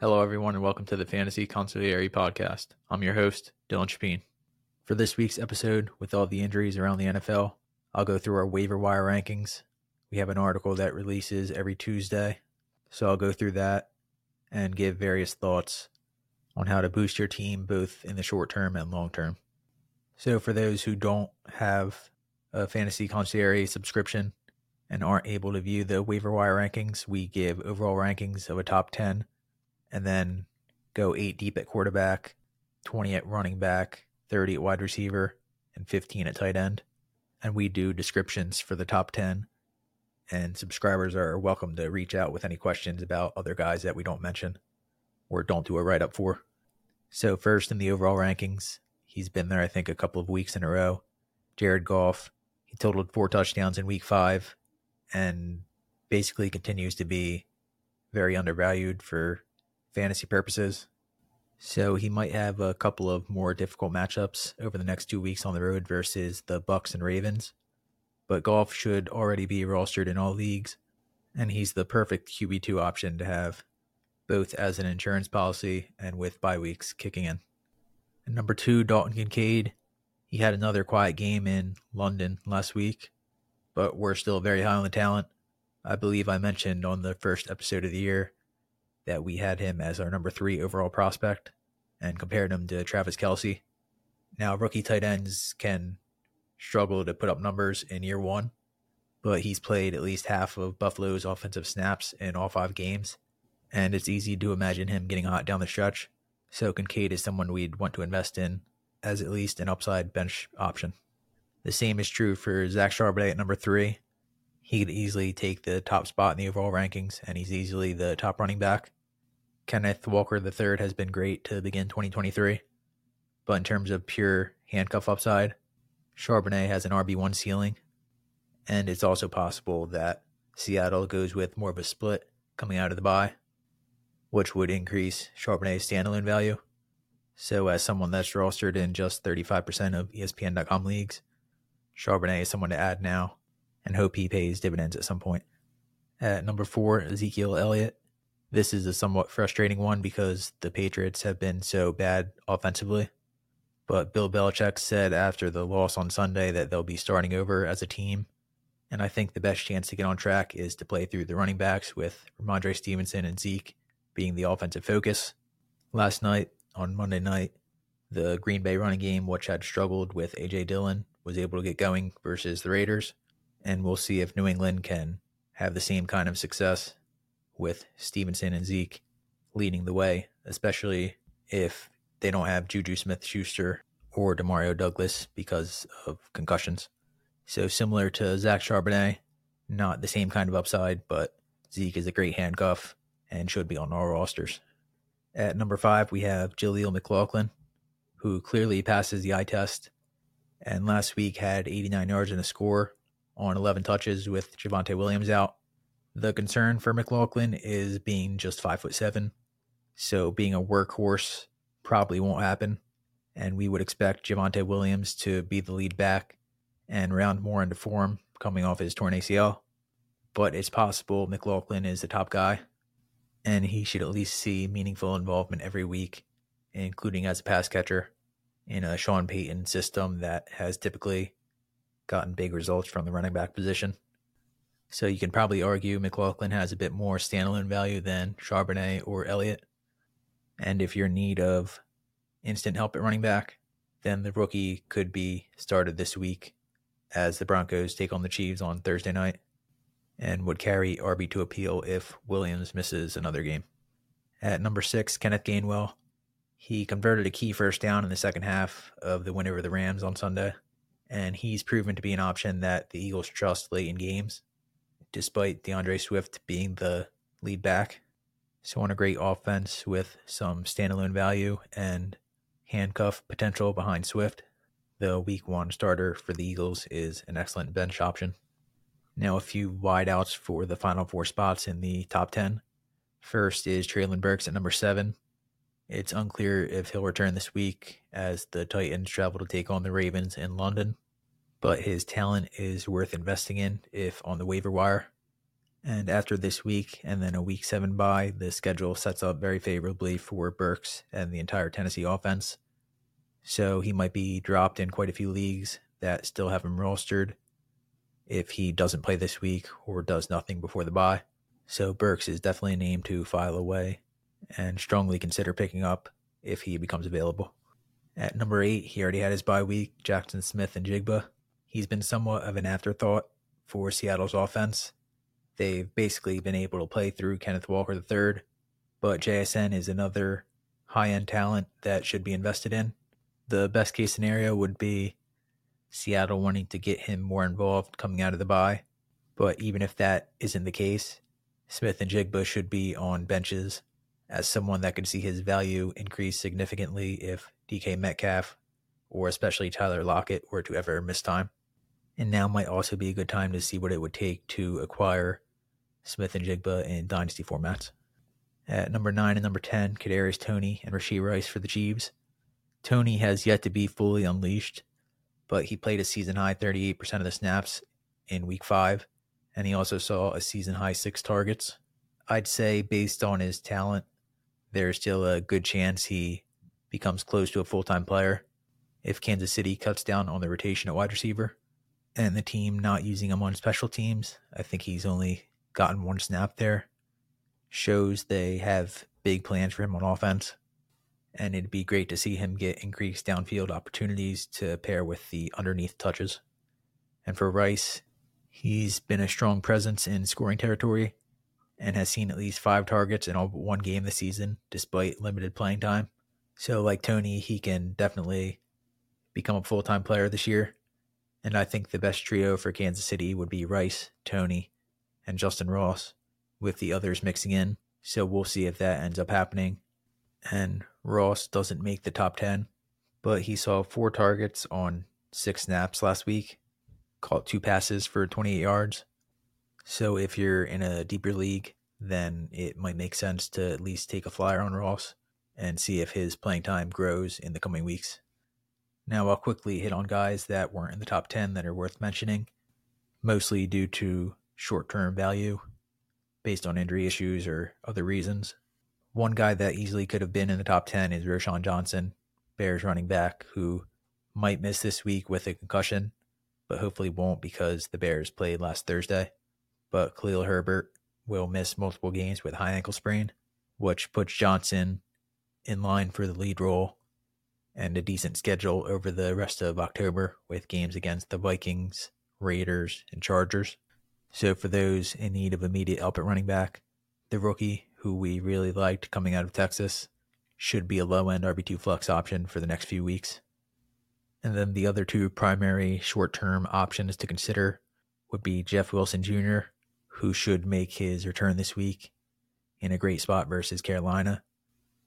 Hello, everyone, and welcome to the Fantasy Consigliere podcast. I'm your host, Dylan Chapin. For this week's episode, with all the injuries around the NFL, I'll go through our waiver wire rankings. We have an article that releases every Tuesday, so I'll go through that and give various thoughts on how to boost your team both in the short term and long term. So, for those who don't have a Fantasy Consigliere subscription and aren't able to view the waiver wire rankings, we give overall rankings of a top 10 and then go eight deep at quarterback, 20 at running back, 30 at wide receiver, and 15 at tight end. And we do descriptions for the top 10. And subscribers are welcome to reach out with any questions about other guys that we don't mention or don't do a write up for. So, first in the overall rankings, he's been there, I think, a couple of weeks in a row. Jared Goff, he totaled four touchdowns in week five and basically continues to be very undervalued for fantasy purposes. So he might have a couple of more difficult matchups over the next two weeks on the road versus the Bucs and Ravens. But Goff should already be rostered in all leagues, and he's the perfect QB2 option to have, both as an insurance policy and with bye weeks kicking in. And number two, Dalton Kincaid. He had another quiet game in London last week, but we're still very high on the talent. I believe I mentioned on the first episode of the year that we had him as our number three overall prospect and compared him to Travis Kelce. Now, rookie tight ends can struggle to put up numbers in year one, but he's played at least half of Buffalo's offensive snaps in all five games, and it's easy to imagine him getting hot down the stretch. So, Kincaid is someone we'd want to invest in as at least an upside bench option. The same is true for Zach Charbonnet at number three. He could easily take the top spot in the overall rankings, and he's easily the top running back. Kenneth Walker III has been great to begin 2023, but in terms of pure handcuff upside, Charbonnet has an RB1 ceiling, and it's also possible that Seattle goes with more of a split coming out of the bye, which would increase Charbonnet's standalone value. So, as someone that's rostered in just 35% of ESPN.com leagues, Charbonnet is someone to add now and hope he pays dividends at some point. At number four, Ezekiel Elliott. This is a somewhat frustrating one because the Patriots have been so bad offensively. But Bill Belichick said after the loss on Sunday that they'll be starting over as a team. And I think the best chance to get on track is to play through the running backs with Rhamondre Stevenson and Zeke being the offensive focus. Last night, on Monday night, the Green Bay running game, which had struggled with A.J. Dillon, was able to get going versus the Raiders and we'll see if New England can have the same kind of success with Stevenson and Zeke leading the way, especially if they don't have Juju Smith Schuster or Demario Douglas because of concussions. So similar to Zach Charbonnet, not the same kind of upside, but Zeke is a great handcuff and should be on our rosters. At number five, we have Jaleel McLaughlin, who clearly passes the eye test and last week had 89 yards and a score on 11 touches with Javonte Williams out. The concern for McLaughlin is being just five foot seven, so being a workhorse probably won't happen. And we would expect Javonte Williams to be the lead back and round more into form coming off his torn ACL. But it's possible McLaughlin is the top guy, and he should at least see meaningful involvement every week, including as a pass catcher in a Sean Payton system that has typically gotten big results from the running back position. So you can probably argue McLaughlin has a bit more standalone value than Charbonnet or Elliott. And if you're in need of instant help at running back, then the rookie could be started this week as the Broncos take on the Chiefs on Thursday night and would carry RB2 appeal if Williams misses another game. At number six, Kenneth Gainwell. He converted a key first down in the second half of the win over the Rams on Sunday and he's proven to be an option that the Eagles trust late in games, despite D'Andre Swift being the lead back. So, on a great offense with some standalone value and handcuff potential behind Swift, the week one starter for the Eagles is an excellent bench option. Now, a few wideouts for the final four spots in the top 10. First is Treylon Burks at number seven. It's unclear if he'll return this week as the Titans travel to take on the Ravens in London, but his talent is worth investing in if on the waiver wire. And after this week and then a week seven bye, the schedule sets up very favorably for Burks and the entire Tennessee offense. So he might be dropped in quite a few leagues that still have him rostered if he doesn't play this week or does nothing before the bye. So Burks is definitely a name to file away and strongly consider picking up if he becomes available. At number eight, he already had his bye week, Jackson Smith-Njigba. He's been somewhat of an afterthought for Seattle's offense They've basically been able to play through Kenneth Walker III, but JSN is another high end talent that should be invested in. The best case scenario would be Seattle wanting to get him more involved coming out of the bye. But even if that isn't the case, Smith-Njigba should be on benches as someone that could see his value increase significantly if DK Metcalf or especially Tyler Lockett were to ever miss time. And now might also be a good time to see what it would take to acquire Smith-Njigba in dynasty formats. At number 9 and number 10, Kadarius Toney and Rashee Rice for the Chiefs. Toney has yet to be fully unleashed, but he played a season high 38% of the snaps in week 5, and he also saw a season high 6 targets. I'd say, based on his talent, there's still a good chance he becomes close to a full time player if Kansas City cuts down on the rotation at wide receiver and the team not using him on special teams. I think he's only gotten one snap there shows they have big plans for him on offense. And it'd be great to see him get increased downfield opportunities to pair with the underneath touches. And for Rice, he's been a strong presence in scoring territory and has seen at least five targets in all but one game this season, despite limited playing time. So, like Toney, he can definitely become a full time player this year. And I think the best trio for Kansas City would be Rice, Toney, and Justyn Ross, with the others mixing in. So we'll see if that ends up happening. And Ross doesn't make the top 10, but he saw four targets on six snaps last week, caught two passes for 28 yards. So if you're in a deeper league, then it might make sense to at least take a flyer on Ross and see if his playing time grows in the coming weeks. Now, I'll quickly hit on guys that weren't in the top 10 that are worth mentioning, mostly due to short term value based on injury issues or other reasons. One guy that easily could have been in the top 10 is Roschon Johnson, Bears running back, who might miss this week with a concussion, but hopefully won't because the Bears played last Thursday. But Khalil Herbert will miss multiple games with high ankle sprain, which puts Johnson in line for the lead role and a decent schedule over the rest of October with games against the Vikings, Raiders, and Chargers. So for those in need of immediate help at running back, the rookie who we really liked coming out of Texas should be a low end RB2 flex option for the next few weeks. And then the other two primary short term options to consider would be Jeff Wilson Jr., who should make his return this week in a great spot versus Carolina,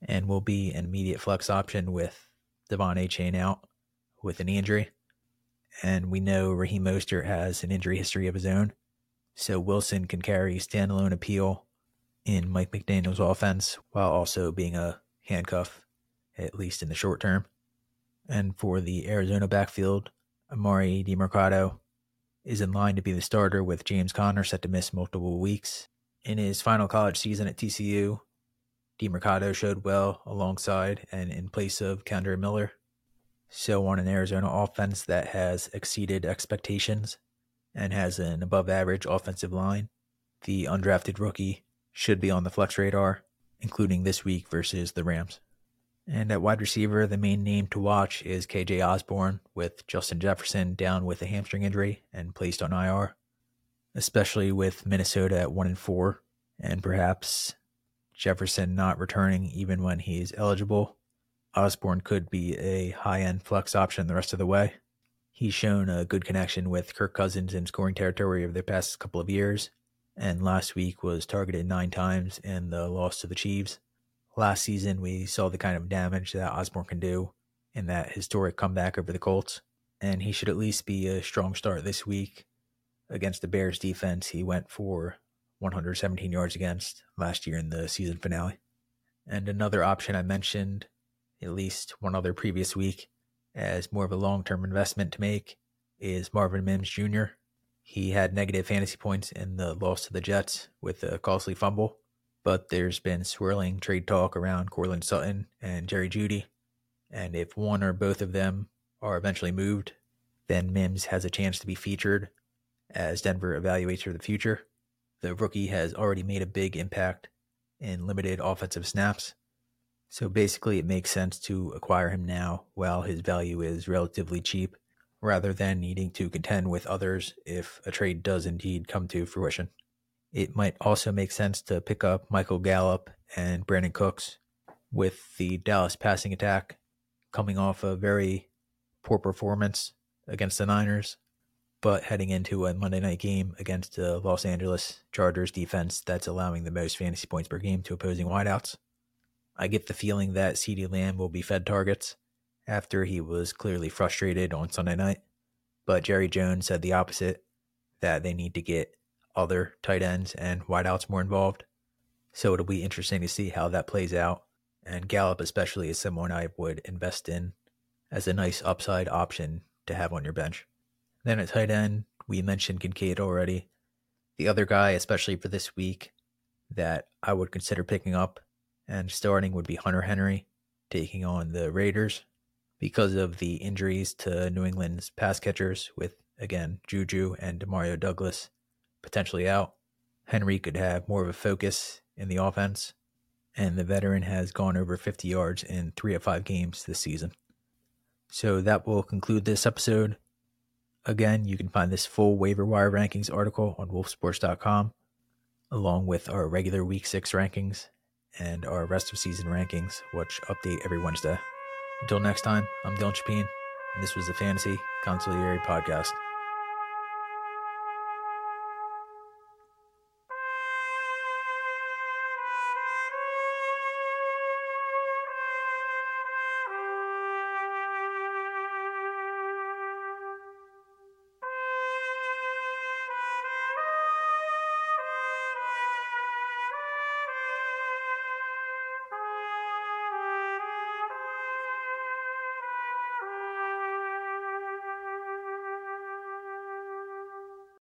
and will be an immediate flex option with De'Von Achane out with an injury. And we know Raheem Mostert has an injury history of his own. So Wilson can carry standalone appeal in Mike McDaniel's offense while also being a handcuff, at least in the short term. And for the Arizona backfield, Emari Demercado is in line to be the starter with James Conner set to miss multiple weeks. In his final college season at TCU, Demercado showed well alongside and in place of Kendre Miller. So on an Arizona offense that has exceeded expectations, and has an above average offensive line, the undrafted rookie should be on the flex radar, including this week versus the Rams. And at wide receiver, the main name to watch is KJ Osborn, with Justin Jefferson down with a hamstring injury and placed on IR, especially with Minnesota at 1 and 4, and perhaps Jefferson not returning even when he's eligible. Osborn could be a high end flex option the rest of the way. He's shown a good connection with Kirk Cousins in scoring territory over the past couple of years, and last week was targeted nine times in the loss to the Chiefs. Last season, we saw the kind of damage that Osborn can do in that historic comeback over the Colts, and he should at least be a strong start this week against the Bears defense. He went for 117 yards against last year in the season finale. And another option I mentioned, at least one other previous week, as more of a long term investment to make is Marvin Mims Jr. He had negative fantasy points in the loss to the Jets with a costly fumble, but there's been swirling trade talk around Courtland Sutton and Jerry Jeudy. And if one or both of them are eventually moved, then Mims has a chance to be featured as Denver evaluates for the future. The rookie has already made a big impact in limited offensive snaps. So basically, it makes sense to acquire him now while his value is relatively cheap rather than needing to contend with others if a trade does indeed come to fruition. It might also make sense to pick up Michael Gallup and Brandin Cooks with the Dallas passing attack coming off a very poor performance against the Niners, but heading into a Monday night game against the Los Angeles Chargers defense that's allowing the most fantasy points per game to opposing wideouts. I get the feeling that CeeDee Lamb will be fed targets after he was clearly frustrated on Sunday night. But Jerry Jones said the opposite that they need to get other tight ends and wideouts more involved. So it'll be interesting to see how that plays out. And Gallup, especially, is someone I would invest in as a nice upside option to have on your bench. Then at tight end, we mentioned Kincaid already. The other guy, especially for this week, that I would consider picking up and starting would be Hunter Henry taking on the Raiders because of the injuries to New England's pass catchers, with again Juju and Demario Douglas potentially out. Henry could have more of a focus in the offense, and the veteran has gone over 50 yards in three of five games this season. So that will conclude this episode. Again, you can find this full waiver wire rankings article on wolfsports.com, along with our regular week six rankings and our rest of season rankings, which update every Wednesday. Until next time, I'm Dylan Chapin, and this was the Fantasy Consigliere Podcast.